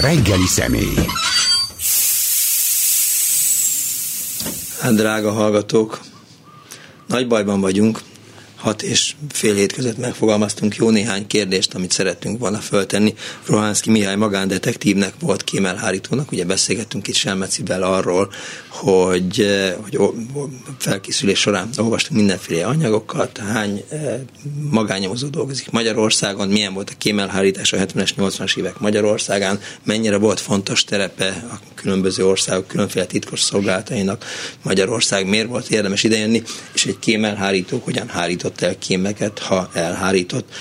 Reggeli személy. Hát drága hallgatók, nagy bajban vagyunk, hat és fél hét között megfogalmaztunk jó néhány kérdést, amit szerettünk volna föltenni. Rohánszki Mihály magándetektívnek volt kémelhárítónak, ugye beszélgettünk itt Selmecivel arról, hogy, eh, hogy felkészülés során olvastunk mindenféle anyagokat, hány eh, magányomozó dolgozik Magyarországon, milyen volt a kémelhárítás a 70-es, 80-as évek Magyarországán, mennyire volt fontos terepe a különböző országok különféle titkos szolgálatainak Magyarország, miért volt érdemes idejönni, és egy kémelhárító hogyan hárított el kémeket, ha elhárított.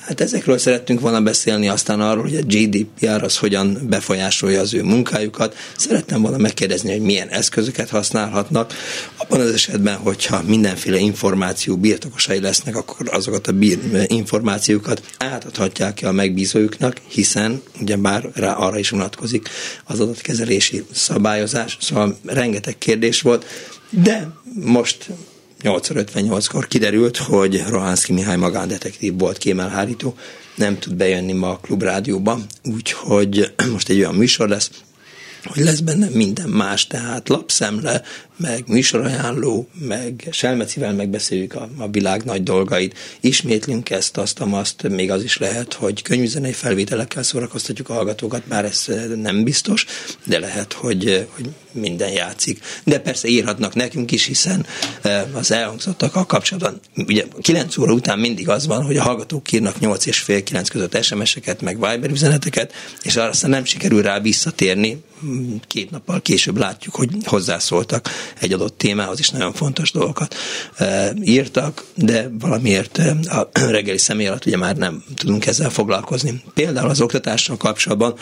Hát ezekről szerettünk volna beszélni, aztán arról, hogy a GDPR az hogyan befolyásolja az ő munkájukat. Szerettem volna megkérdezni, hogy milyen eszközöket használhatnak. Abban az esetben, hogyha mindenféle információ birtokosai lesznek, akkor azokat a bír, információkat átadhatják ki a megbízójuknak, hiszen ugye már rá arra is vonatkozik az adatkezelési szabályozás. Szóval rengeteg kérdés volt, de most 8.58-kor kiderült, hogy Rohanszki Mihály magándetektív volt kémelhárító, nem tud bejönni ma a klubrádióba, úgyhogy most egy olyan műsor lesz, hogy lesz benne minden más, tehát lapszemle, meg műsorajánló, meg Selmecivel megbeszéljük a, a világ nagy dolgait, ismétlünk ezt, azt, azt, még az is lehet, hogy könyvzenei felvételekkel szórakoztatjuk a hallgatókat, bár ez eh, nem biztos, de lehet, hogy, eh, hogy minden játszik. De persze írhatnak nekünk is, hiszen eh, az elhangzottak kapcsolatban, ugye 9 óra után mindig az van, hogy a hallgatók írnak 8 és fél 9 között SMS-eket, meg Viber üzeneteket, és arra aztán nem sikerül rá visszatérni, két nappal később látjuk, hogy hozzászóltak egy adott témához is nagyon fontos dolgokat e, írtak, de valamiért e, a reggeli személy alatt ugye már nem tudunk ezzel foglalkozni. Például az oktatással kapcsolatban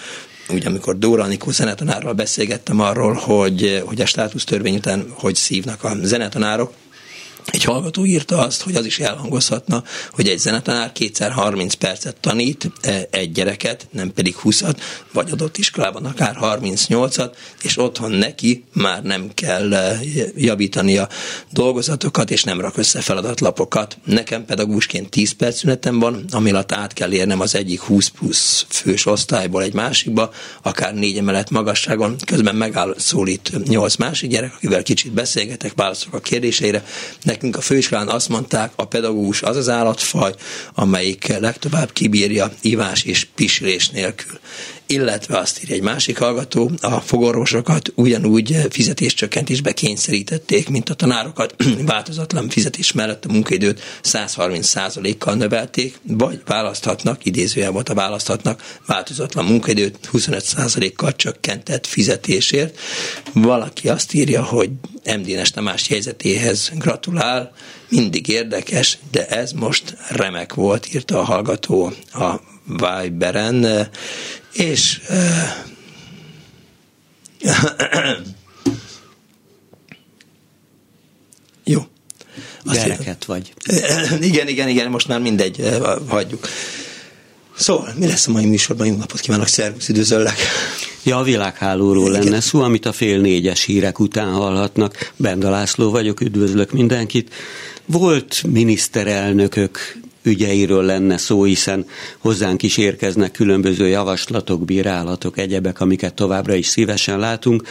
ugye amikor Dóra Anikó zenetanárral beszélgettem arról, hogy, hogy a státusztörvény után hogy szívnak a zenetanárok, egy hallgató írta azt, hogy az is elhangozhatna, hogy egy zenetanár kétszer 30 percet tanít e, egy gyereket, nem pedig 20-at, vagy adott iskolában akár 38-at, és otthon neki már nem kell e, javítani a dolgozatokat, és nem rak össze feladatlapokat. Nekem pedagógusként 10 perc szünetem van, ami alatt át kell érnem az egyik 20 plusz fős osztályból egy másikba, akár négy emelet magasságon, közben megáll szólít 8 másik gyerek, akivel kicsit beszélgetek, válaszolok a kérdéseire, Nekünk a főiskolán azt mondták, a pedagógus az az állatfaj, amelyik legtovább kibírja ivás és pisilés nélkül illetve azt írja egy másik hallgató, a fogorvosokat ugyanúgy fizetéscsökkentésbe kényszerítették, mint a tanárokat, változatlan fizetés mellett a munkaidőt 130%-kal növelték, vagy választhatnak, idézőjelben a választhatnak, változatlan munkaidőt 25%-kal csökkentett fizetésért. Valaki azt írja, hogy MD-nes Tamás helyzetéhez gratulál, mindig érdekes, de ez most remek volt, írta a hallgató a Viberen, és jó. Azt vagy. Igen, igen, igen, most már mindegy, hagyjuk. Szóval, mi lesz a mai műsorban? Jó napot kívánok, szervusz, üdvözöllek! Ja, a világhálóról Igen. lenne szó, amit a fél négyes hírek után hallhatnak. Benda László vagyok, üdvözlök mindenkit. Volt miniszterelnökök ügyeiről lenne szó, hiszen hozzánk is érkeznek különböző javaslatok, bírálatok, egyebek, amiket továbbra is szívesen látunk.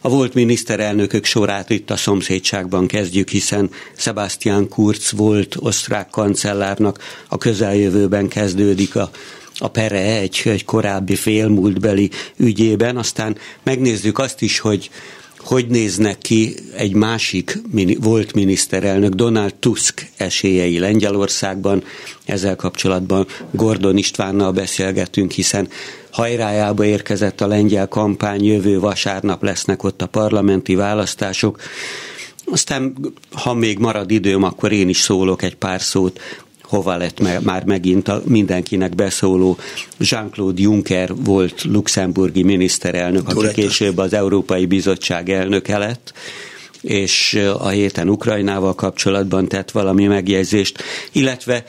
A volt miniszterelnökök sorát itt a szomszédságban kezdjük, hiszen Sebastian Kurz volt osztrák kancellárnak a közeljövőben kezdődik a a pere egy, egy korábbi félmúltbeli ügyében, aztán megnézzük azt is, hogy hogy néznek ki egy másik volt miniszterelnök, Donald Tusk esélyei Lengyelországban. Ezzel kapcsolatban Gordon Istvánnal beszélgetünk, hiszen hajrájába érkezett a lengyel kampány, jövő vasárnap lesznek ott a parlamenti választások. Aztán, ha még marad időm, akkor én is szólok egy pár szót hova lett me- már megint a mindenkinek beszóló Jean-Claude Juncker volt luxemburgi miniszterelnök, aki később az Európai Bizottság elnöke lett és a héten Ukrajnával kapcsolatban tett valami megjegyzést, illetve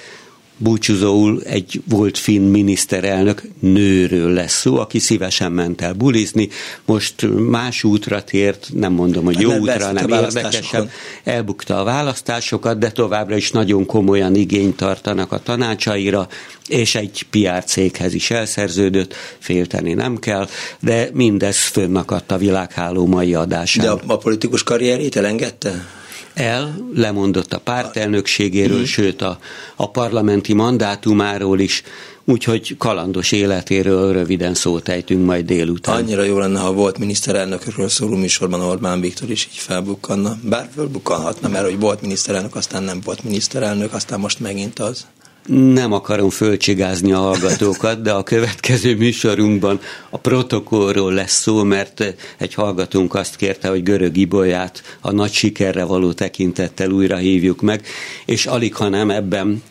búcsúzóul egy volt finn miniszterelnök nőről lesz szó, aki szívesen ment el bulizni, most más útra tért, nem mondom, hogy jó útra, nem érdekesebb, elbukta a választásokat, de továbbra is nagyon komolyan igényt tartanak a tanácsaira, és egy PR céghez is elszerződött, félteni nem kell, de mindez fönnakadt a világháló mai adásán. De a, a politikus karrierét elengedte? El, lemondott a pártelnökségéről, mm. sőt a, a parlamenti mandátumáról is, úgyhogy kalandos életéről röviden szót ejtünk majd délután. Annyira jó lenne, ha volt miniszterelnökről szóló műsorban Orbán Viktor is így felbukkanna. Bár fölbukkanhatna, mert hogy volt miniszterelnök, aztán nem volt miniszterelnök, aztán most megint az. Nem akarom fölcsigázni a hallgatókat, de a következő műsorunkban a protokollról lesz szó, mert egy hallgatónk azt kérte, hogy görög ibolyát a nagy sikerre való tekintettel újra hívjuk meg, és alig, ha nem ebben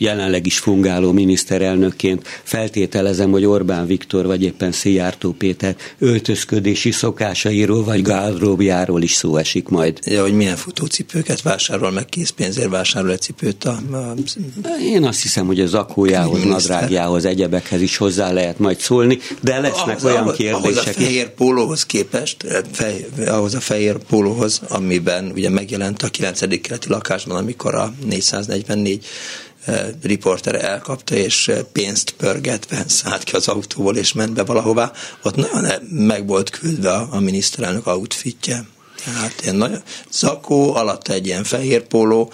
jelenleg is fungáló miniszterelnökként feltételezem, hogy Orbán Viktor vagy éppen Szijjártó Péter öltözködési szokásairól vagy gálróbjáról is szó esik majd. Ja, hogy milyen futócipőket vásárol meg készpénzért vásárol egy cipőt a, a... Én azt hiszem, hogy az akójához, nadrágjához, egyebekhez is hozzá lehet majd szólni, de lesznek ahhoz, olyan kérdések. Ahhoz a fehér pólóhoz képest, fej, ahhoz a fehér pólóhoz, amiben ugye megjelent a 9. keleti lakásban, amikor a 444 riporter elkapta, és pénzt pörgetve szállt ki az autóból, és ment be valahová. Ott nagyon meg volt küldve a, miniszterelnök outfitje. Tehát ilyen nagy zakó, alatt egy ilyen fehér póló,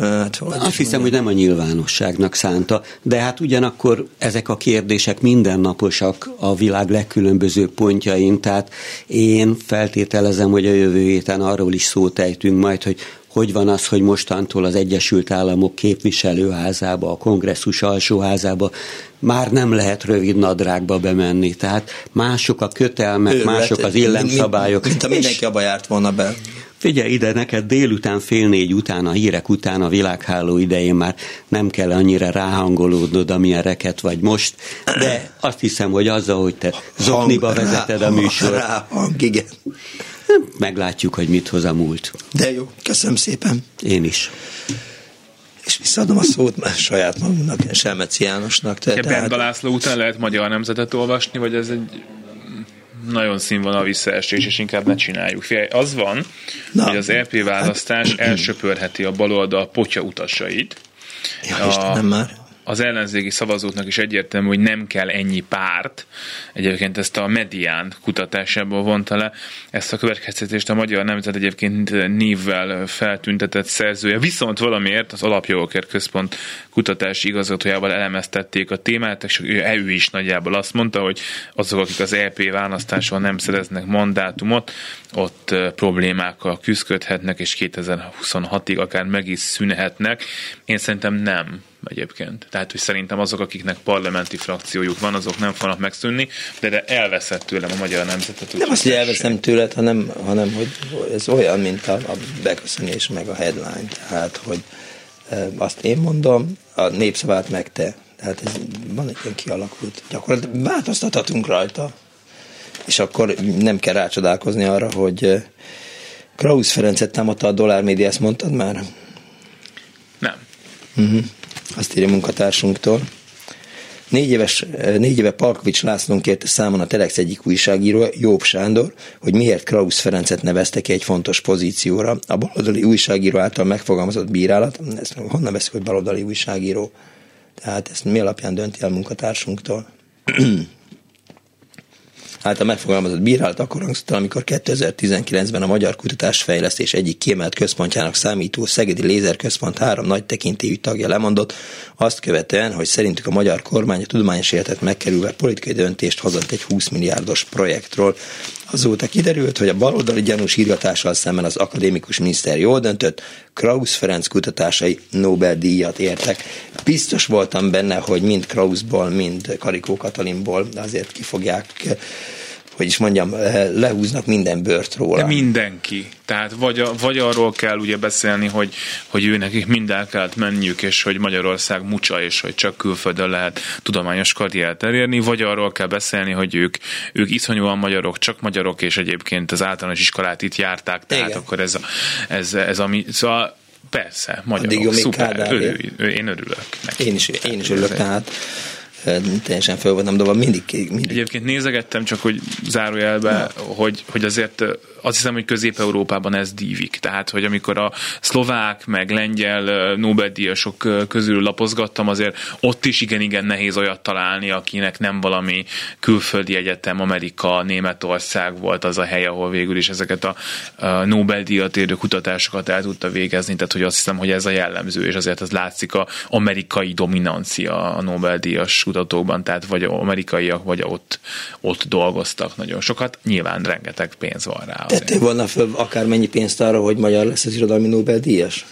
Hát, hogy Azt hiszem, hogy nem a nyilvánosságnak szánta, de hát ugyanakkor ezek a kérdések mindennaposak a világ legkülönbözőbb pontjain, tehát én feltételezem, hogy a jövő héten arról is szót ejtünk majd, hogy hogy van az, hogy mostantól az Egyesült Államok képviselőházába, a kongresszus alsóházába már nem lehet rövid nadrágba bemenni. Tehát mások a kötelmek, Ő, mások az illemszabályok. Mint, mint a mindenki abba járt volna be. Figyelj ide, neked délután fél négy után, a hírek után, a világháló idején már nem kell annyira ráhangolódnod, amilyen reket vagy most, de azt hiszem, hogy azzal, hogy te zokniba vezeted a műsor. Ráhang, igen. Meglátjuk, hogy mit hoz a múlt. De jó, köszönöm szépen. Én is. És visszaadom a szót már saját magunknak, Selmeci Jánosnak. Te, tehát... Benda László után lehet magyar nemzetet olvasni, vagy ez egy nagyon színvonal visszaesés, és inkább ne csináljuk. Figyelj, az van, Na, hogy az LP választás hát... elsöpörheti a baloldal potya utasait. Ja, a, Istenem már az ellenzéki szavazóknak is egyértelmű, hogy nem kell ennyi párt. Egyébként ezt a Medián kutatásából vonta le. Ezt a következtetést a Magyar Nemzet egyébként névvel feltüntetett szerzője. Viszont valamiért az Alapjogokért Központ kutatási igazgatójával elemeztették a témát, és ő is nagyjából azt mondta, hogy azok, akik az EP választáson nem szereznek mandátumot, ott problémákkal küzdködhetnek, és 2026-ig akár meg is szűnhetnek. Én szerintem nem egyébként. Tehát, hogy szerintem azok, akiknek parlamenti frakciójuk van, azok nem fognak megszűnni, de, de elveszett tőlem a magyar nemzetet. Nem azt, hogy elveszem tőled, hanem, hanem hogy ez olyan, mint a, a beköszönés meg a headline. Tehát, hogy e, azt én mondom, a népszavát meg te. Tehát ez van egy ilyen kialakult. Gyakorlatilag változtathatunk rajta. És akkor nem kell rácsodálkozni arra, hogy Krausz Ferencet támadta a dollár média, ezt mondtad már? Nem. Uh-huh azt írja munkatársunktól. Négy, éves, négy éve Palkovics Lászlón kérte számon a Telex egyik újságíró, Jobb Sándor, hogy miért Krausz Ferencet nevezte ki egy fontos pozícióra. A baloldali újságíró által megfogalmazott bírálat, ezt honnan veszik, hogy baloldali újságíró? Tehát ezt mi alapján dönti el munkatársunktól? által megfogalmazott bírálat akkor hangzott, amikor 2019-ben a Magyar Kutatásfejlesztés egyik kiemelt központjának számító Szegedi Lézerközpont három nagy tekintélyű tagja lemondott, azt követően, hogy szerintük a magyar kormány a tudományos életet megkerülve politikai döntést hozott egy 20 milliárdos projektről. Azóta kiderült, hogy a baloldali gyanús írgatással szemben az akadémikus miniszter jól döntött, Krausz Ferenc kutatásai Nobel-díjat értek. Biztos voltam benne, hogy mind Krauszból, mind Karikó Katalinból azért ki fogják hogy is mondjam, eh, lehúznak minden bört róla. De mindenki. Tehát vagy, a, vagy arról kell ugye beszélni, hogy, hogy ő nekik mind el kellett menniük, és hogy Magyarország mucsa, és hogy csak külföldön lehet tudományos karriert elérni, vagy arról kell beszélni, hogy ők, ők iszonyúan magyarok, csak magyarok, és egyébként az általános iskolát itt járták, tehát Igen. akkor ez, a, ez, ez ami... Szóval Persze, magyarok, szuper, örül, én örülök neki. Én is, én is örülök, tehát teljesen fel voltam dobva, mindig, mindig. Egyébként nézegettem csak, hogy zárójelbe, hogy, hogy azért azt hiszem, hogy Közép-Európában ez dívik. Tehát, hogy amikor a szlovák, meg lengyel Nobel-díjasok közül lapozgattam, azért ott is igen-igen nehéz olyat találni, akinek nem valami külföldi egyetem, Amerika, Németország volt az a hely, ahol végül is ezeket a Nobel-díjat érő kutatásokat el tudta végezni. Tehát, hogy azt hiszem, hogy ez a jellemző, és azért az látszik a amerikai dominancia a Nobel-díjas kutatókban, tehát vagy amerikaiak, vagy ott, ott dolgoztak nagyon sokat. Nyilván rengeteg pénz van rá Tettél volna föl akármennyi pénzt arra, hogy magyar lesz az irodalmi Nobel-díjas?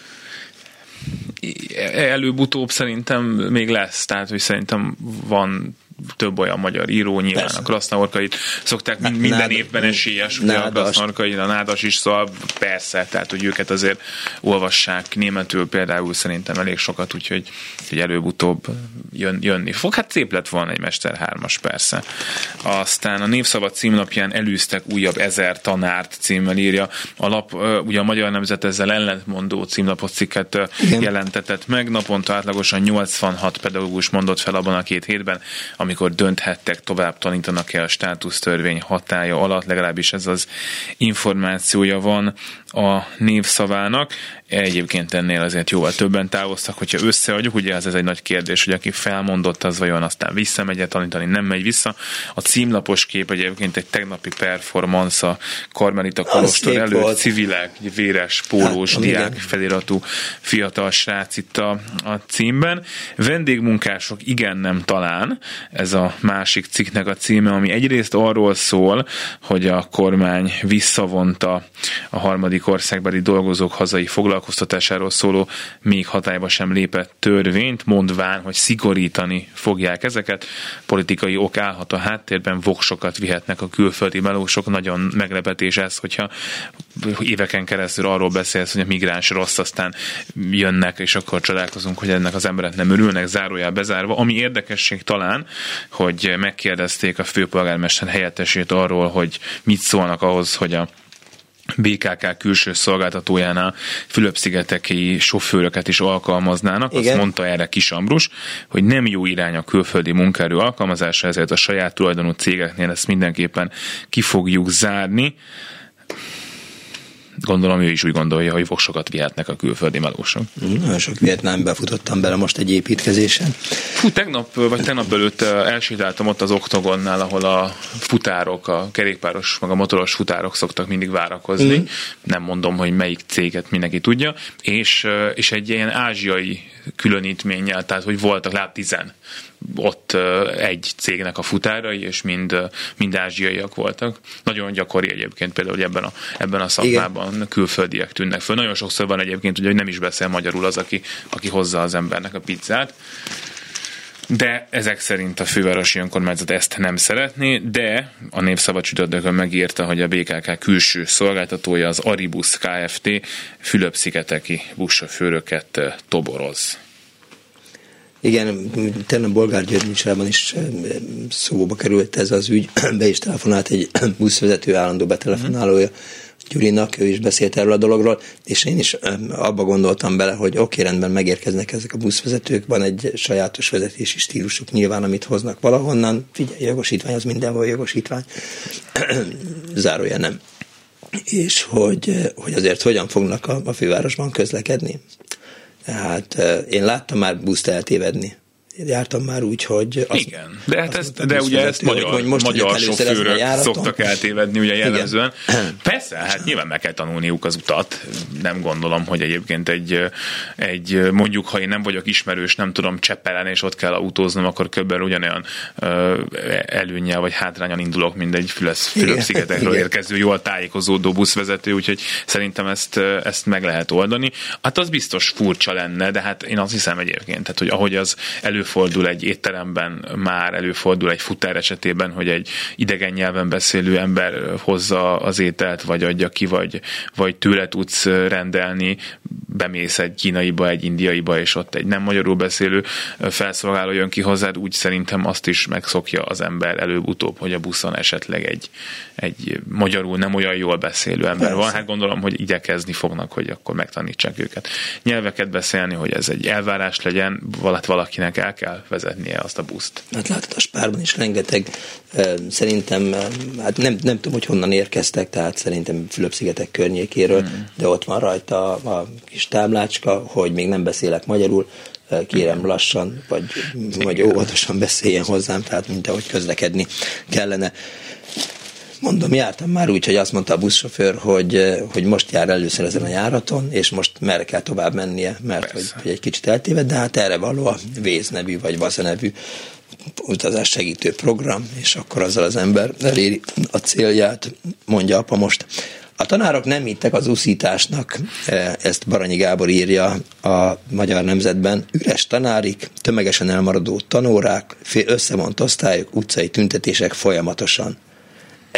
Előbb-utóbb szerintem még lesz, tehát hogy szerintem van több olyan magyar író, nyilván Persze. a Krasznaorkait szokták Ná, minden nád, évben esélyes, ugye a Krasznaorkai, a Nádas is, szóval persze, tehát hogy őket azért olvassák németül például szerintem elég sokat, úgyhogy hogy előbb-utóbb jön, jönni fog. Hát szép lett volna egy Mester hármas persze. Aztán a Névszabad címlapján elűztek újabb ezer tanárt címmel írja. A lap, ugye a Magyar Nemzet ezzel ellentmondó címlapot cikket Igen. jelentetett meg. Naponta átlagosan 86 pedagógus mondott fel abban a két hétben, amikor dönthettek, tovább tanítanak-e a státusztörvény hatája alatt, legalábbis ez az információja van a névszavának. Egyébként ennél azért jóval többen távoztak, hogyha összeadjuk, ugye ez, ez egy nagy kérdés, hogy aki felmondott, az vajon aztán visszamegy tanítani, nem megy vissza. A címlapos kép egyébként egy tegnapi performance a Karmelita Kolostor előtt, volt. civilek, véres, pólós, hát, diák igen. feliratú fiatal srác itt a, a címben. Vendégmunkások igen, nem talán, ez a másik cikknek a címe, ami egyrészt arról szól, hogy a kormány visszavonta a harmadik országbeli dolgozók hazai foglalkoztatásáról szóló még hatályba sem lépett törvényt, mondván, hogy szigorítani fogják ezeket. Politikai ok állhat a háttérben, voksokat vihetnek a külföldi melósok. Nagyon meglepetés ez, hogyha éveken keresztül arról beszélsz, hogy a migráns rossz, aztán jönnek, és akkor csodálkozunk, hogy ennek az emberek nem örülnek, zárójá bezárva. Ami érdekesség talán, hogy megkérdezték a főpolgármester helyettesét arról, hogy mit szólnak ahhoz, hogy a BKK külső szolgáltatójánál Fülöp-szigeteki sofőröket is alkalmaznának. Igen. Azt mondta erre Kis Ambrus, hogy nem jó irány a külföldi munkaerő alkalmazása, ezért a saját tulajdonú cégeknél ezt mindenképpen ki fogjuk zárni gondolom ő is úgy gondolja, hogy voksokat vihetnek a külföldi melósok. Nagyon sok Vietnámba futottam bele most egy építkezésen. Fú, tegnap, vagy tegnap előtt elsétáltam ott az oktogonnál, ahol a futárok, a kerékpáros, meg a motoros futárok szoktak mindig várakozni. Mm. Nem mondom, hogy melyik céget mindenki tudja. És, és egy ilyen ázsiai különítménnyel, tehát hogy voltak lát tizen ott egy cégnek a futárai, és mind, mind ázsiaiak voltak. Nagyon gyakori egyébként például, ebben a, ebben a szakmában Igen. külföldiek tűnnek föl. Nagyon sokszor van egyébként, hogy nem is beszél magyarul az, aki, aki hozza az embernek a pizzát. De ezek szerint a fővárosi önkormányzat ezt nem szeretné, de a Népszabad csütörtökön megírta, hogy a BKK külső szolgáltatója az Aribus Kft. Fülöp-szigeteki buszsofőröket toboroz. Igen, tegnap Bolgár György is szóba került ez az ügy, be is telefonált egy buszvezető állandó betelefonálója Gyurinak, ő is beszélt erről a dologról, és én is abba gondoltam bele, hogy oké, rendben megérkeznek ezek a buszvezetők, van egy sajátos vezetési stílusuk nyilván, amit hoznak valahonnan, figyelj, jogosítvány, az mindenhol jogosítvány, zárója nem. És hogy, hogy azért hogyan fognak a, a fővárosban közlekedni. Tehát én láttam már buszt eltévedni jártam már úgy, hogy... Az, Igen, de, hát ezt, de ugye ezt magyar, hogy most magyar sofőrök szoktak eltévedni ugye jellemzően. Igen. Persze, hát nyilván meg kell tanulniuk az utat. Nem gondolom, hogy egyébként egy, egy mondjuk, ha én nem vagyok ismerős, nem tudom cseppelen, és ott kell autóznom, akkor kb. ugyanolyan előnyel vagy hátrányan indulok, mint egy Fülöp-szigetekről érkező, jól tájékozódó buszvezető, úgyhogy szerintem ezt, ezt meg lehet oldani. Hát az biztos furcsa lenne, de hát én azt hiszem egyébként, tehát, hogy ahogy az elő előfordul egy étteremben, már előfordul egy futár esetében, hogy egy idegen nyelven beszélő ember hozza az ételt, vagy adja ki, vagy, vagy tőle tudsz rendelni bemész egy kínaiba, egy indiaiba, és ott egy nem magyarul beszélő felszolgáló jön ki hozzád, úgy szerintem azt is megszokja az ember előbb-utóbb, hogy a buszon esetleg egy, egy magyarul nem olyan jól beszélő ember Persze. van. Hát gondolom, hogy igyekezni fognak, hogy akkor megtanítsák őket. Nyelveket beszélni, hogy ez egy elvárás legyen, valakinek el kell vezetnie azt a buszt. Hát látod, a spárban is rengeteg szerintem, hát nem, nem tudom, hogy honnan érkeztek, tehát szerintem Fülöp-szigetek környékéről, mm. de ott van rajta a kis táblácska, hogy még nem beszélek magyarul, kérem lassan, vagy, vagy óvatosan beszéljen hozzám, tehát mint ahogy közlekedni kellene. Mondom, jártam már úgy, hogy azt mondta a buszsofőr, hogy, hogy most jár először ezen a járaton, és most merre kell tovább mennie, mert hogy, hogy egy kicsit eltéved, de hát erre való a Véz nevű, vagy Vaza nevű utazás segítő program, és akkor azzal az ember eléri a célját, mondja apa most. A tanárok nem hittek az úszításnak, e, ezt Baranyi Gábor írja a Magyar Nemzetben. Üres tanárik, tömegesen elmaradó tanórák, összevont osztályok, utcai tüntetések folyamatosan.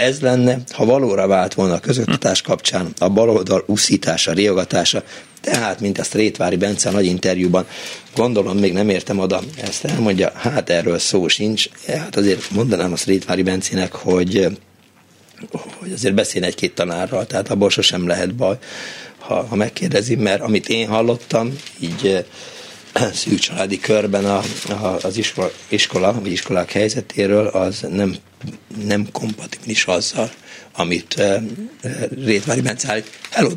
Ez lenne, ha valóra vált volna a közoktatás kapcsán a baloldal úszítása, riogatása, tehát, mint ezt Rétvári Bence a nagy interjúban, gondolom még nem értem oda, ezt elmondja, hát erről szó sincs. Hát azért mondanám azt Rétvári Bencének, hogy hogy azért beszél egy-két tanárral, tehát abból sosem lehet baj, ha, ha megkérdezi, mert amit én hallottam, így szűk családi körben a, a, az iskola, iskola, vagy iskolák helyzetéről, az nem, nem kompatibilis azzal, amit uh, Rétvári Bence állít. Hello,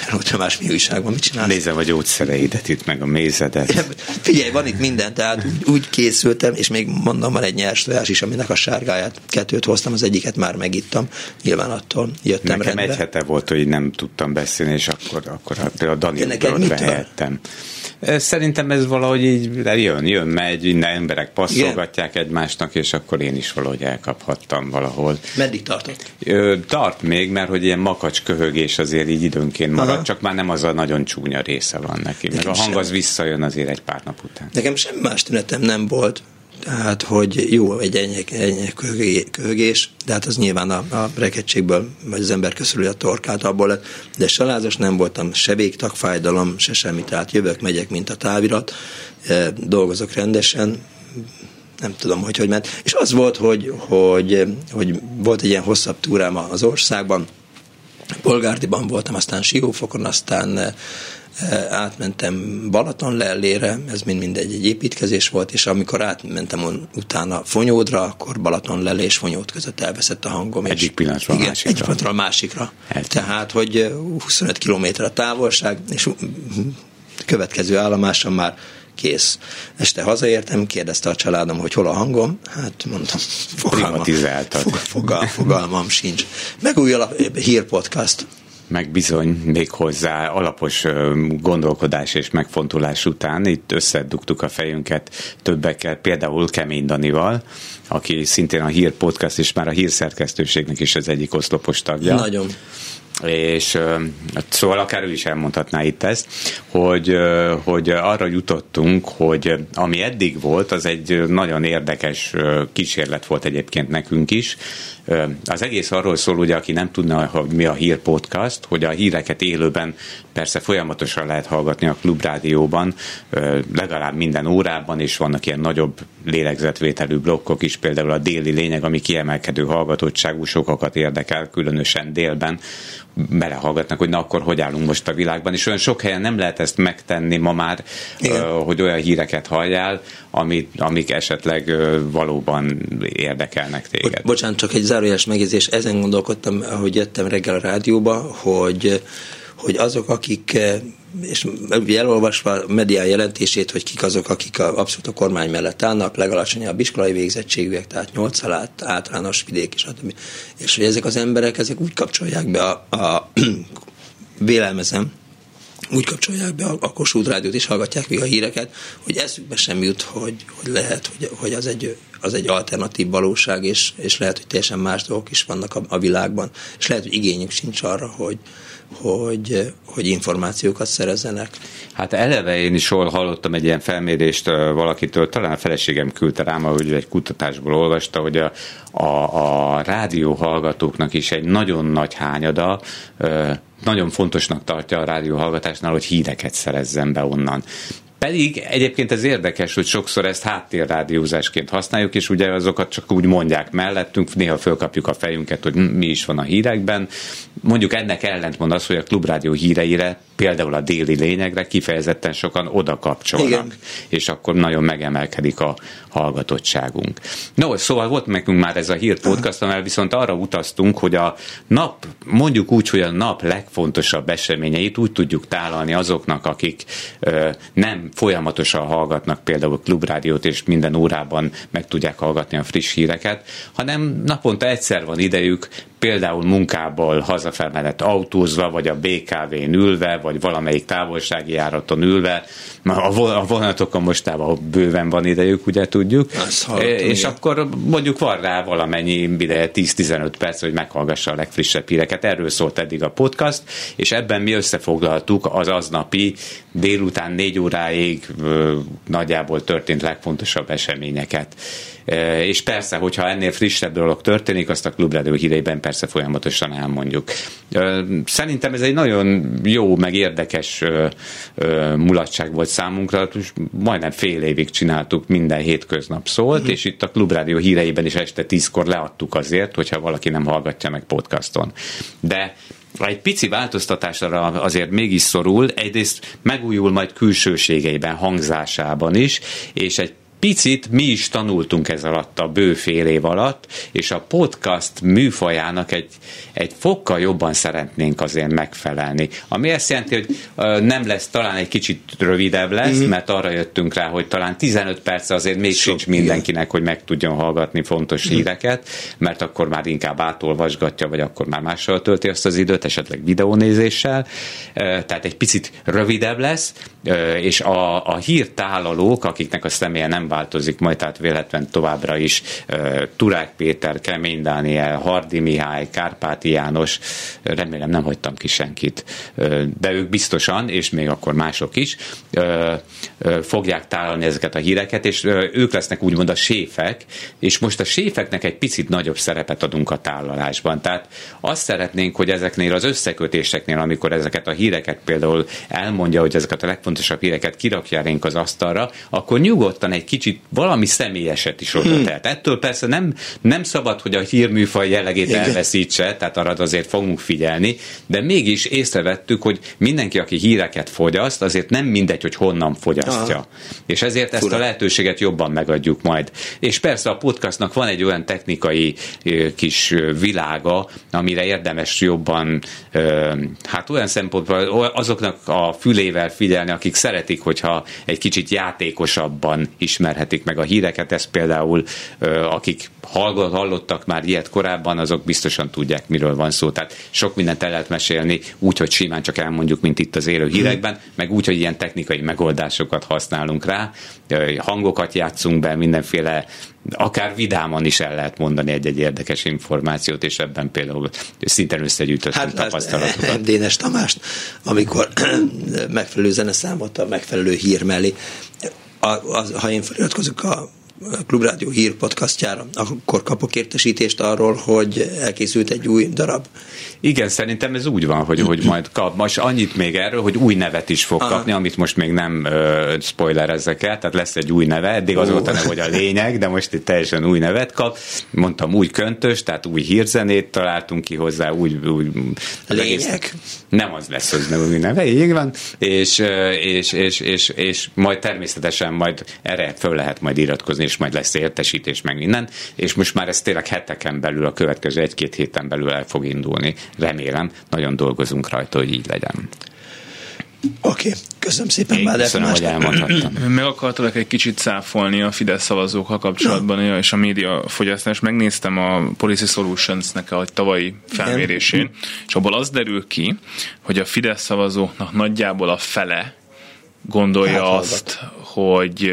hello Tamás, mi újság van, mit csinálsz? Nézem a gyógyszereidet itt, meg a mézedet. Figyelj, van itt minden, tehát úgy, úgy készültem, és még mondom, van egy nyers tojás is, aminek a sárgáját kettőt hoztam, az egyiket már megittam, nyilván attól jöttem Nekem rendbe. egy hete volt, hogy nem tudtam beszélni, és akkor, akkor a Danielből vehettem. Szerintem ez valahogy így jön, jön, megy, innen emberek passzolgatják Igen. egymásnak, és akkor én is valahogy elkaphattam valahol. Meddig tartott? tart még, mert hogy ilyen makacs köhögés azért így időnként marad, Aha. csak már nem az a nagyon csúnya része van neki. Nekem meg a hang sem. az visszajön azért egy pár nap után. Nekem sem más tünetem nem volt, tehát, hogy jó, egy enyhe, enyhe köhögés, de hát az nyilván a, a rekedtségből, vagy az ember köszönő a torkát abból lett, de se nem voltam, se végtagfájdalom, se semmi, tehát jövök, megyek, mint a távirat, dolgozok rendesen, nem tudom, hogy hogy ment. És az volt, hogy, hogy, hogy volt egy ilyen hosszabb túrám az országban, Polgárdiban voltam, aztán Siófokon, aztán eh, átmentem Balaton lellére, ez mind mindegy egy építkezés volt, és amikor átmentem utána Fonyódra, akkor Balaton lele és Fonyód között elveszett a hangom. Egyik pillanatról igen, másikra. Egyik pillanatról másikra. El. Tehát, hogy 25 km a távolság, és következő állomáson már kész. Este hazaértem, kérdezte a családom, hogy hol a hangom, hát mondtam, fogalmam, fogal, fogalmam sincs. Megújul a hírpodcast, meg bizony még hozzá alapos gondolkodás és megfontolás után itt összedugtuk a fejünket többekkel, például Kemény Danival, aki szintén a Hír Podcast és már a hírszerkesztőségnek is az egyik oszlopos tagja. Nagyon és szóval akár ő is elmondhatná itt ezt, hogy, hogy arra jutottunk, hogy ami eddig volt, az egy nagyon érdekes kísérlet volt egyébként nekünk is. Az egész arról szól, ugye, aki nem tudna, hogy mi a hír podcast, hogy a híreket élőben persze folyamatosan lehet hallgatni a klubrádióban, legalább minden órában, és vannak ilyen nagyobb lélegzetvételű blokkok is, például a déli lényeg, ami kiemelkedő hallgatottságú, sokakat érdekel, különösen délben, belehallgatnak, hogy na akkor hogy állunk most a világban, és olyan sok helyen nem lehet ezt megtenni ma már, Igen. hogy olyan híreket halljál, amit, amik esetleg valóban érdekelnek téged. Bo- bocsánat, csak egy zárójeles megjegyzés, ezen gondolkodtam, ahogy jöttem reggel a rádióba, hogy hogy azok, akik, eh, és elolvasva a medián jelentését, hogy kik azok, akik a, abszolút a kormány mellett állnak, legalacsonyabb iskolai végzettségűek, tehát nyolc alát, általános vidék, és, és hogy ezek az emberek, ezek úgy kapcsolják be a, a vélelmezem, úgy kapcsolják be a, a Kossuth rádiót és hallgatják még a híreket, hogy eszükbe sem jut, hogy, hogy lehet, hogy, hogy az egy az egy alternatív valóság, és, és lehet, hogy teljesen más dolgok is vannak a, a világban, és lehet, hogy igényük sincs arra, hogy, hogy, hogy információkat szerezzenek. Hát eleve én is hol hallottam egy ilyen felmérést valakitől, talán a feleségem küldte rám, hogy egy kutatásból olvasta, hogy a, a, a rádió hallgatóknak is egy nagyon nagy hányada nagyon fontosnak tartja a rádióhallgatásnál, hogy híreket szerezzen be onnan. Pedig egyébként ez érdekes, hogy sokszor ezt háttérrádiózásként használjuk, és ugye azokat csak úgy mondják mellettünk, néha fölkapjuk a fejünket, hogy mi is van a hírekben. Mondjuk ennek ellentmond az, hogy a klubrádió híreire például a déli lényegre kifejezetten sokan oda kapcsolnak, Igen. és akkor nagyon megemelkedik a hallgatottságunk. No, szóval volt nekünk már ez a hír podcast, amely viszont arra utaztunk, hogy a nap, mondjuk úgy, hogy a nap legfontosabb eseményeit úgy tudjuk tálalni azoknak, akik ö, nem folyamatosan hallgatnak például klubrádiót, és minden órában meg tudják hallgatni a friss híreket, hanem naponta egyszer van idejük például munkából hazafelmenet autózva, vagy a BKV-n ülve, vagy valamelyik távolsági járaton ülve, a vonatokon mostában bőven van idejük, ugye tudjuk, hallottam, és igen. akkor mondjuk van rá valamennyi ideje, 10-15 perc, hogy meghallgassa a legfrissebb híreket. Erről szólt eddig a podcast, és ebben mi összefoglaltuk az aznapi délután négy óráig nagyjából történt legfontosabb eseményeket. És persze, hogyha ennél frissebb dolog történik, azt a klubrádió híreiben persze folyamatosan elmondjuk. Szerintem ez egy nagyon jó, meg érdekes mulatság volt számunkra, majdnem fél évig csináltuk, minden hétköznap szólt, mm. és itt a klubrádió híreiben is este tízkor leadtuk azért, hogyha valaki nem hallgatja meg podcaston. De egy pici változtatásra azért mégis szorul, egyrészt megújul majd külsőségeiben, hangzásában is, és egy picit mi is tanultunk ez alatt a bő fél év alatt, és a podcast műfajának egy, egy fokkal jobban szeretnénk azért megfelelni. Ami azt jelenti, hogy nem lesz, talán egy kicsit rövidebb lesz, mm-hmm. mert arra jöttünk rá, hogy talán 15 perc azért még Sok, sincs mindenkinek, igen. hogy meg tudjon hallgatni fontos mm-hmm. híreket, mert akkor már inkább átolvasgatja, vagy akkor már mással tölti azt az időt, esetleg videónézéssel. Tehát egy picit rövidebb lesz, és a, a hírtálalók, akiknek a személye nem változik majd, tehát véletlen továbbra is Turák Péter, Kemény Dániel, Hardi Mihály, Kárpáti János, remélem nem hagytam ki senkit, de ők biztosan, és még akkor mások is, fogják tálalni ezeket a híreket, és ők lesznek úgymond a séfek, és most a séfeknek egy picit nagyobb szerepet adunk a tálalásban. Tehát azt szeretnénk, hogy ezeknél az összekötéseknél, amikor ezeket a híreket például elmondja, hogy ezeket a legfontosabb híreket kirakjárénk az asztalra, akkor nyugodtan egy kicsit valami személyeset is oda hmm. tehet. Ettől persze nem, nem szabad, hogy a hírműfaj jellegét elveszítse, tehát arra azért fogunk figyelni, de mégis észrevettük, hogy mindenki, aki híreket fogyaszt, azért nem mindegy, hogy honnan fogyasztja. Aha. És ezért ezt Fura. a lehetőséget jobban megadjuk majd. És persze a podcastnak van egy olyan technikai kis világa, amire érdemes jobban, hát olyan szempontból azoknak a fülével figyelni, akik szeretik, hogyha egy kicsit játékosabban ismerhetik meg a híreket. Ez például, akik hallottak már ilyet korábban, azok biztosan tudják, miről van szó. Tehát sok mindent el lehet mesélni, úgy, hogy simán csak elmondjuk, mint itt az élő hírekben, meg úgy, hogy ilyen technikai megoldásokat használunk rá, hangokat játszunk be, mindenféle akár vidáman is el lehet mondani egy-egy érdekes információt, és ebben például szinten összegyűjtöttünk hát, tapasztalatokat. Dénes Tamást, amikor megfelelő zeneszámot a megfelelő hír mellé, a, a, ha én feliratkozok a Klubrádió hír podcastjára, akkor kapok értesítést arról, hogy elkészült egy új darab. Igen, szerintem ez úgy van, hogy, hogy majd kap. Most annyit még erről, hogy új nevet is fog Aha. kapni, amit most még nem uh, spoilerezzek el, tehát lesz egy új neve, eddig az volt a neve, hogy a lényeg, de most itt teljesen új nevet kap. Mondtam új köntös, tehát új hírzenét találtunk ki hozzá, új... új lényeg? Egész, nem az lesz az új neve, így van, és, és, és, és, és majd természetesen majd erre föl lehet majd iratkozni, és majd lesz értesítés, meg minden, és most már ez tényleg heteken belül, a következő egy-két héten belül el fog indulni. Remélem, nagyon dolgozunk rajta, hogy így legyen. Oké, okay. köszönöm szépen, Én Báder köszönöm, hogy elmondhattam. Meg akartalak egy kicsit száfolni a Fidesz szavazókkal kapcsolatban no. és a média fogyasztás. Megnéztem a Policy Solutions-nek a tavalyi felmérésén, Igen. és abból az derül ki, hogy a Fidesz szavazóknak nagyjából a fele gondolja hát, azt, hogy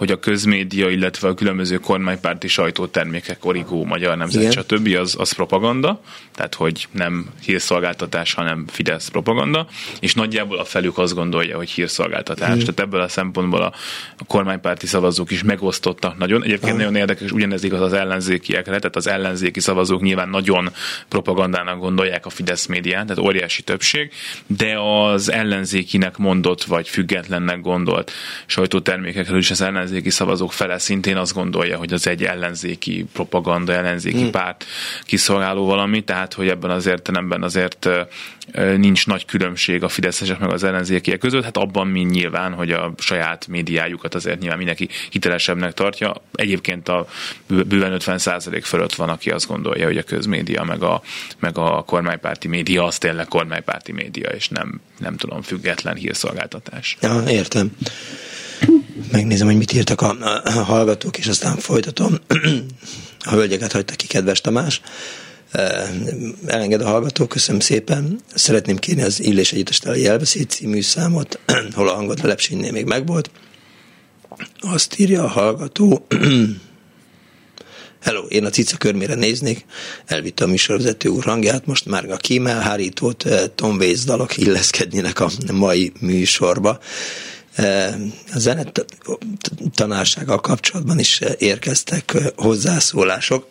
hogy a közmédia, illetve a különböző kormánypárti sajtótermékek, origó, magyar nemzet, Igen. stb. Az, az propaganda, tehát hogy nem hírszolgáltatás, hanem Fidesz propaganda, és nagyjából a felük azt gondolja, hogy hírszolgáltatás. Igen. Tehát ebből a szempontból a, a kormánypárti szavazók is megosztottak nagyon. Egyébként ah. nagyon érdekes, ugyanez igaz az ellenzékiekre, tehát az ellenzéki szavazók nyilván nagyon propagandának gondolják a Fidesz médiát, tehát óriási többség, de az ellenzékinek mondott, vagy függetlennek gondolt sajtótermékekről is az ellenzéki szavazók fele szintén azt gondolja, hogy az egy ellenzéki propaganda, ellenzéki hmm. párt kiszolgáló valami, tehát hogy ebben az értelemben azért nincs nagy különbség a fideszesek meg az ellenzékiek között, hát abban mi nyilván, hogy a saját médiájukat azért nyilván mindenki hitelesebbnek tartja. Egyébként a bőven 50 fölött van, aki azt gondolja, hogy a közmédia meg a, meg a kormánypárti média az tényleg kormánypárti média, és nem, nem tudom, független hírszolgáltatás. Ja, értem. Megnézem, hogy mit írtak a, a hallgatók, és aztán folytatom. A hölgyeket hagyta ki, kedves Tamás elenged a hallgató, köszönöm szépen. Szeretném kérni az Illés Együttestel a Jelbeszéd című számot, hol a hangot a Lepsénynél még megvolt. Azt írja a hallgató, Hello, én a cica körmére néznék, elvitte a műsorvezető úr hangját, most már a kímelhárítót Tom Waits dalok illeszkednének a mai műsorba a zenet tanársággal kapcsolatban is érkeztek hozzászólások.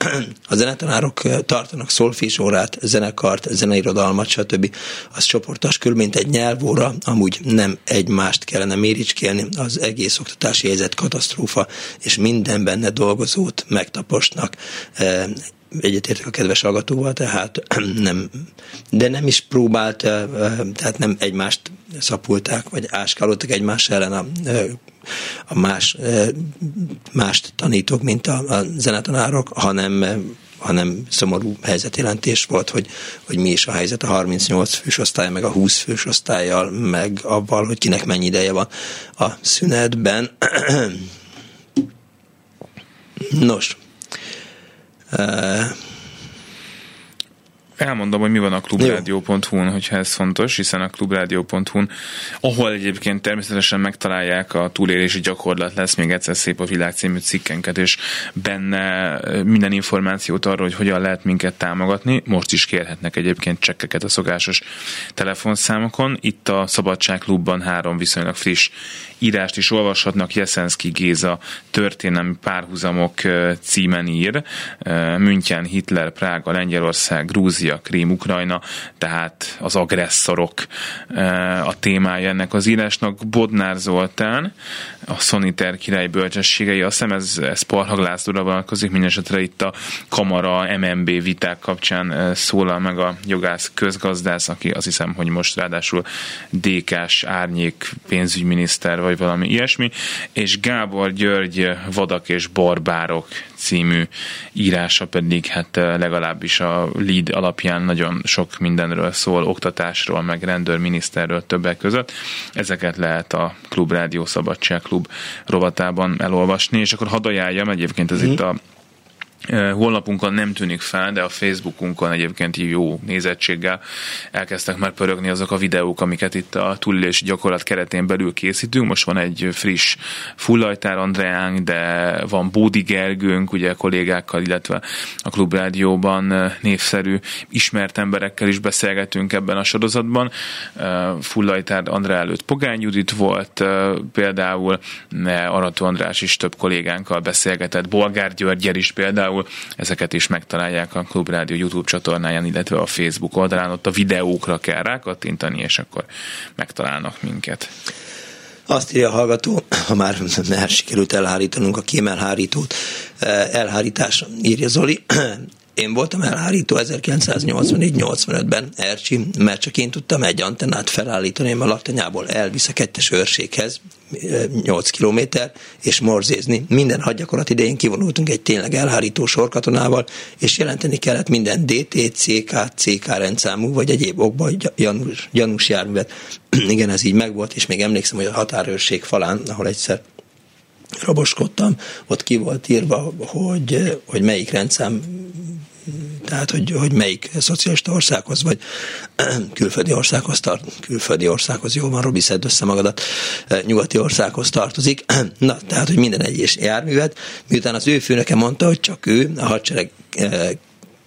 A zenetanárok tartanak szolfésórát, zenekart, zeneirodalmat, stb. Az csoportos mint egy nyelvóra, amúgy nem egymást kellene méricskélni, az egész oktatási helyzet katasztrófa, és minden benne dolgozót megtaposnak egyetértek a kedves hallgatóval, tehát nem, de nem is próbált, tehát nem egymást szapulták, vagy áskálódtak egymás ellen a, a más, mást tanítók, mint a, a zenetanárok, hanem hanem szomorú helyzetjelentés volt, hogy, hogy mi is a helyzet a 38 fős osztály, meg a 20 fős osztályjal, meg avval, hogy kinek mennyi ideje van a szünetben. Nos, 呃 Elmondom, hogy mi van a klubrádió.hu-n, hogyha ez fontos, hiszen a klubrádió.hu-n, ahol egyébként természetesen megtalálják a túlélési gyakorlat, lesz még egyszer szép a világ című cikkenket, és benne minden információt arról, hogy hogyan lehet minket támogatni. Most is kérhetnek egyébként csekkeket a szokásos telefonszámokon. Itt a Szabadságklubban három viszonylag friss írást is olvashatnak. Jeszenszki Géza történelmi párhuzamok címen ír. München, Hitler, Prága, Lengyelország, Grúzia, Krím, Ukrajna, tehát az agresszorok a témája ennek az írásnak. Bodnár Zoltán, a Szoniter király bölcsességei, azt hiszem ez, ez Parhag Lászlóra vonatkozik, mindesetre itt a Kamara MNB viták kapcsán szólal meg a jogász közgazdász, aki azt hiszem, hogy most ráadásul DK-s árnyék pénzügyminiszter vagy valami ilyesmi, és Gábor György Vadak és Barbárok című írása pedig hát legalábbis a lead alapján nagyon sok mindenről szól, oktatásról, meg rendőrminiszterről többek között. Ezeket lehet a Klub Rádió Szabadság Klub rovatában elolvasni, és akkor hadd ajánljam, egyébként ez mm. itt a Holnapunkon nem tűnik fel, de a Facebookunkon egyébként jó nézettséggel elkezdtek már pörögni azok a videók, amiket itt a túlélési gyakorlat keretén belül készítünk. Most van egy friss Fullajtár Andreánk, de van Bódi Gergőnk, ugye kollégákkal, illetve a Klubrádióban névszerű ismert emberekkel is beszélgetünk ebben a sorozatban. Fullajtár André előtt Pogány Judit volt, például Arató András is több kollégánkkal beszélgetett, Bolgár Györgyel is például, például. Ezeket is megtalálják a Klubrádió YouTube csatornáján, illetve a Facebook oldalán, ott a videókra kell rákattintani, és akkor megtalálnak minket. Azt írja a hallgató, ha már, már sikerült elhárítanunk a kémelhárítót, eh, elhárítás, írja Zoli, én voltam elhárító 1984-85-ben, Ercsi, mert csak én tudtam egy antennát felállítani, a laktanyából elvisz a kettes őrséghez, 8 kilométer, és morzézni. Minden hadgyakorlat idején kivonultunk egy tényleg elhárító sorkatonával, és jelenteni kellett minden DT, CK, CK rendszámú, vagy egyéb okba gyanús, gyanús járművet. Igen, ez így megvolt, és még emlékszem, hogy a határőrség falán, ahol egyszer raboskodtam, ott ki volt írva, hogy, hogy melyik rendszám tehát hogy, hogy melyik szocialista országhoz, vagy külföldi országhoz tart, külföldi országhoz, jó van, Robi, szedd össze magadat, nyugati országhoz tartozik. Na, tehát, hogy minden egyes járművet, miután az ő főnöke mondta, hogy csak ő, a hadsereg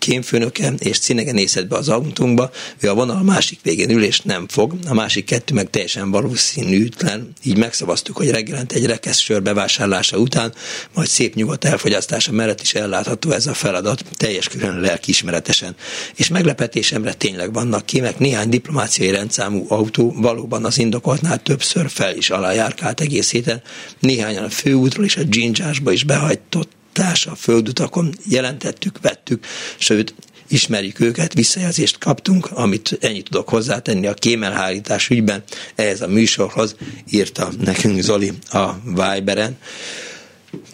kémfőnöke, és Cinege nézett be az autónkba, ő a vonal másik végén ül, és nem fog, a másik kettő meg teljesen valószínűtlen, így megszavaztuk, hogy reggelente egy rekesz sör bevásárlása után, majd szép nyugodt elfogyasztása mellett is ellátható ez a feladat, teljes külön lelkiismeretesen. És meglepetésemre tényleg vannak kémek, néhány diplomáciai rendszámú autó valóban az indokoltnál többször fel is alajárkált egész héten, néhányan a főútról és a dzsindzsásba is behajtott társa a földutakon jelentettük, vettük, sőt, ismerjük őket, visszajelzést kaptunk, amit ennyit tudok hozzátenni a kémelhárítás ügyben, ehhez a műsorhoz írta nekünk Zoli a Viberen.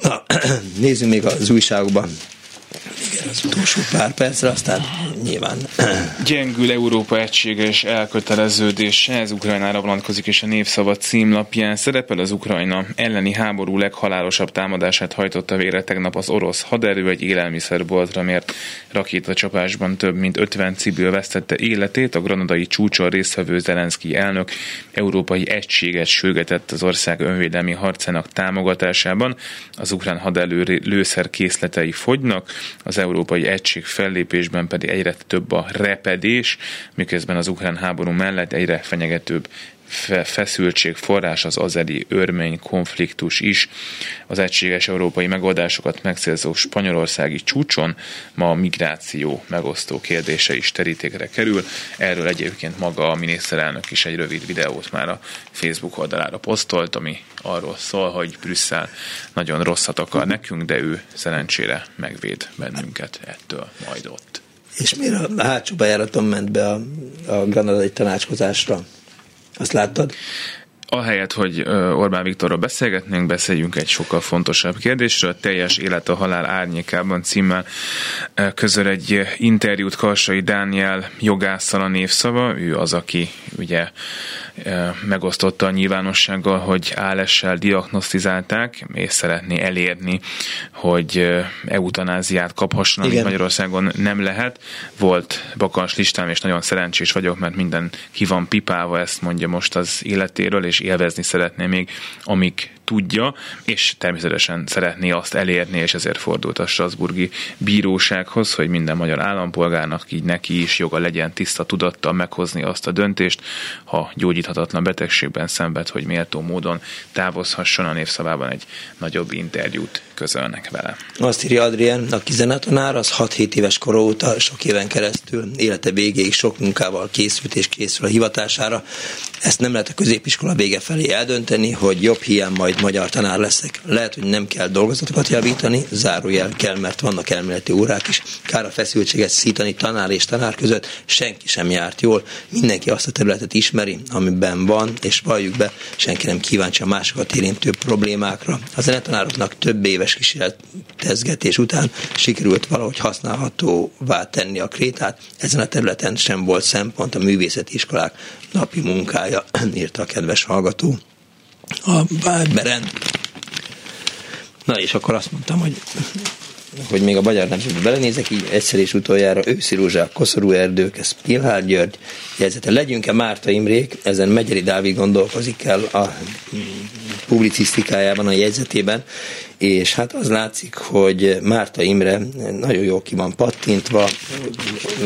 Na, nézzük még az újságokban igen, az utolsó pár percre, aztán nyilván... Gyengül Európa egységes elköteleződése, ez Ukrajnára vonatkozik, és a névszava címlapján szerepel az Ukrajna elleni háború leghalálosabb támadását hajtotta végre tegnap az orosz haderő egy élelmiszerboltra, mert rakétacsapásban. Több mint 50 civil vesztette életét, a granadai csúcson résztvevő Zelenszky elnök európai egységet sőgetett az ország önvédelmi harcának támogatásában, az ukrán haderő lőszer készletei fogynak, az európai egység fellépésben pedig egyre több a repedés, miközben az ukrán háború mellett egyre fenyegetőbb feszültség forrás az azeri örmény konfliktus is. Az egységes európai megoldásokat megszerző spanyolországi csúcson ma a migráció megosztó kérdése is terítékre kerül. Erről egyébként maga a miniszterelnök is egy rövid videót már a Facebook oldalára posztolt, ami arról szól, hogy Brüsszel nagyon rosszat akar nekünk, de ő szerencsére megvéd bennünket ettől majd ott. És miért a hátsó bejáraton ment be a, a granadai tanácskozásra? Azt láttad? Ahelyett, hogy Orbán Viktorral beszélgetnénk, beszéljünk egy sokkal fontosabb kérdésről. A teljes élet a halál árnyékában címmel közöl egy interjút Karsai Dániel jogásszal a névszava. Ő az, aki ugye megosztotta a nyilvánossággal, hogy ALS-sel diagnosztizálták, és szeretné elérni, hogy eutanáziát kaphasson, amit Magyarországon nem lehet. Volt bakans listám, és nagyon szerencsés vagyok, mert minden ki van pipálva, ezt mondja most az életéről, és élvezni szeretné még, amíg tudja, és természetesen szeretné azt elérni, és ezért fordult a Strasburgi bírósághoz, hogy minden magyar állampolgárnak így neki is joga legyen tiszta tudattal meghozni azt a döntést, ha gyógyíthatatlan betegségben szenved, hogy méltó módon távozhasson a névszavában egy nagyobb interjút közölnek vele. Azt írja Adrien, aki zenetanár, az 6-7 éves kor óta, sok éven keresztül, élete végéig sok munkával készült és készül a hivatására. Ezt nem lehet a középiskola vége felé eldönteni, hogy jobb hiány majd magyar tanár leszek. Lehet, hogy nem kell dolgozatokat javítani, zárójel kell, mert vannak elméleti órák is. Kár a feszültséget szítani tanár és tanár között, senki sem járt jól. Mindenki azt a területet ismeri, amiben van, és valljuk be, senki nem kíváncsi a másokat érintő problémákra. A zenetanároknak több éves kísérletezgetés után sikerült valahogy használhatóvá tenni a krétát. Ezen a területen sem volt szempont a művészeti iskolák napi munkája, írta a kedves hallgató a Viberen. Na és akkor azt mondtam, hogy hogy még a magyar nemzetbe belenézek, így egyszer és utoljára őszi rózsák, koszorú erdők, ez Pilhár György jegyzete. Legyünk-e Márta Imrék, ezen Megyeri Dávid gondolkozik el a publicisztikájában, a jegyzetében, és hát az látszik, hogy Márta Imre nagyon jó ki van pattintva,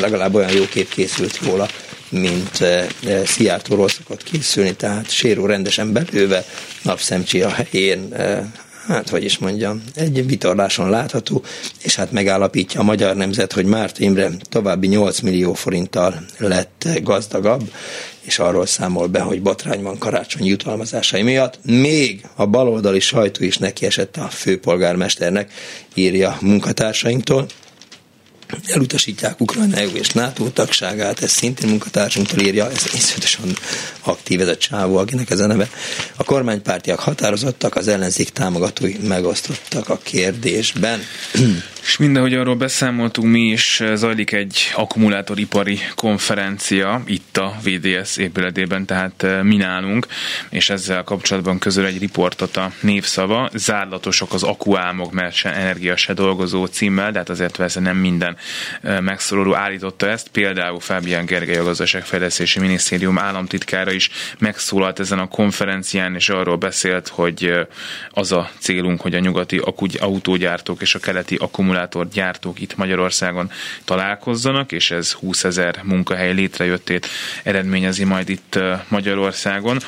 legalább olyan jó kép készült róla, mint e, e, Szijjártóról szokott készülni, tehát séró rendesen belőve, napszemcsi a helyén, e, hát hogy is mondjam, egy vitorláson látható, és hát megállapítja a magyar nemzet, hogy Márta Imre további 8 millió forinttal lett gazdagabb, és arról számol be, hogy botrány van karácsony jutalmazásai miatt. Még a baloldali sajtó is neki esett a főpolgármesternek, írja munkatársainktól elutasítják Ukrajna EU és NATO tagságát, ez szintén munkatársunktól írja, ez iszonyatosan aktív ez a csávó, akinek ez a neve. A kormánypártiak határozottak, az ellenzék támogatói megosztottak a kérdésben. És mindenhogy arról beszámoltunk mi is, zajlik egy akkumulátoripari konferencia itt a VDS épületében, tehát eh, mi nálunk, és ezzel kapcsolatban közöl egy riportot a névszava, zárlatosok az akuálmok, mert se energia se dolgozó címmel, de hát azért persze nem minden megszóló állította ezt, például Fábián Gergely a Gazdaságfejlesztési Minisztérium államtitkára is megszólalt ezen a konferencián, és arról beszélt, hogy az a célunk, hogy a nyugati autógyártók és a keleti akkumulátor akkumulátorgyártók itt Magyarországon találkozzanak, és ez 20 ezer munkahely létrejöttét eredményezi majd itt Magyarországon.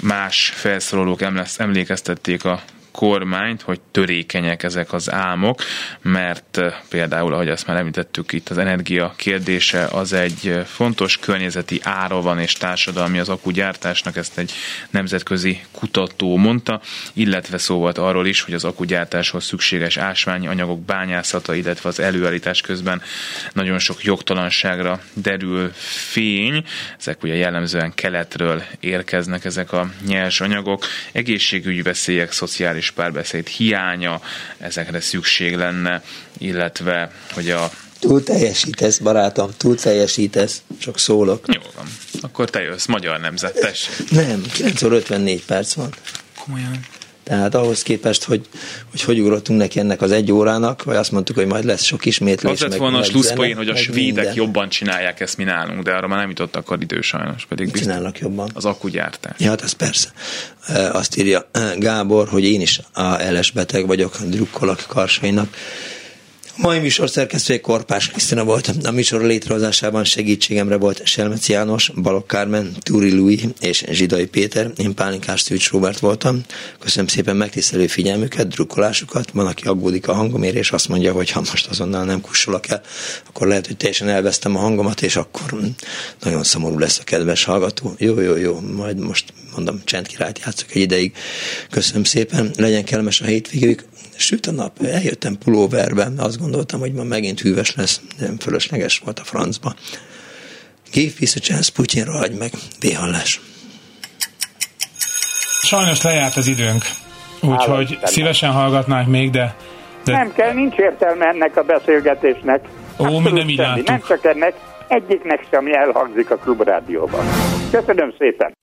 Más felszólalók emlékeztették a kormányt, hogy törékenyek ezek az álmok, mert eh, például, ahogy azt már említettük itt, az energia kérdése az egy eh, fontos környezeti ára van és társadalmi az akugyártásnak, ezt egy nemzetközi kutató mondta, illetve szó volt arról is, hogy az akugyártáshoz szükséges ásványi anyagok bányászata, illetve az előállítás közben nagyon sok jogtalanságra derül fény. Ezek ugye jellemzően keletről érkeznek ezek a nyers anyagok, egészségügyi veszélyek, szociális párbeszéd hiánya, ezekre szükség lenne, illetve hogy a Túl teljesítesz, barátom, túl teljesítesz, csak szólok. Jó van, akkor te jössz, magyar nemzetes. Nem, 9 óra 54 perc van. Komolyan. Tehát ahhoz képest, hogy, hogy hogy ugrottunk neki ennek az egy órának, vagy azt mondtuk, hogy majd lesz sok ismétlés. Az lett volna a slusszpoén, hogy a svédek minden. jobban csinálják ezt, mi nálunk, de arra már nem jutott akkor idő sajnos. Pedig Mit csinálnak jobban? Az akkugyártás. Ja, hát ez persze. Azt írja Gábor, hogy én is a LS beteg vagyok, drukkolok karsainak Mai műsor szerkesztője Korpás Krisztina volt. A műsor létrehozásában segítségemre volt Selmec János, Balok Kármen, Túri Louis és Zsidai Péter. Én Pálinkás Tűcs Robert voltam. Köszönöm szépen megtisztelő figyelmüket, drukkolásukat. Van, aki aggódik a hangomért, és azt mondja, hogy ha most azonnal nem kussolok el, akkor lehet, hogy teljesen elvesztem a hangomat, és akkor nagyon szomorú lesz a kedves hallgató. Jó, jó, jó, majd most mondom, csendkirályt játszok egy ideig. Köszönöm szépen, legyen kellemes a hétvégük süt a nap, eljöttem pulóverben, azt gondoltam, hogy ma megint hűvös lesz, nem fölösleges volt a francba. Give peace a chance, Putyinra hagy meg, béhallás. Sajnos lejárt az időnk, úgyhogy szívesen hallgatnánk még, de, de... Nem kell, nincs értelme ennek a beszélgetésnek. Ó, mi nem így Nem csak ennek, egyiknek sem elhangzik a klubrádióban. Köszönöm szépen!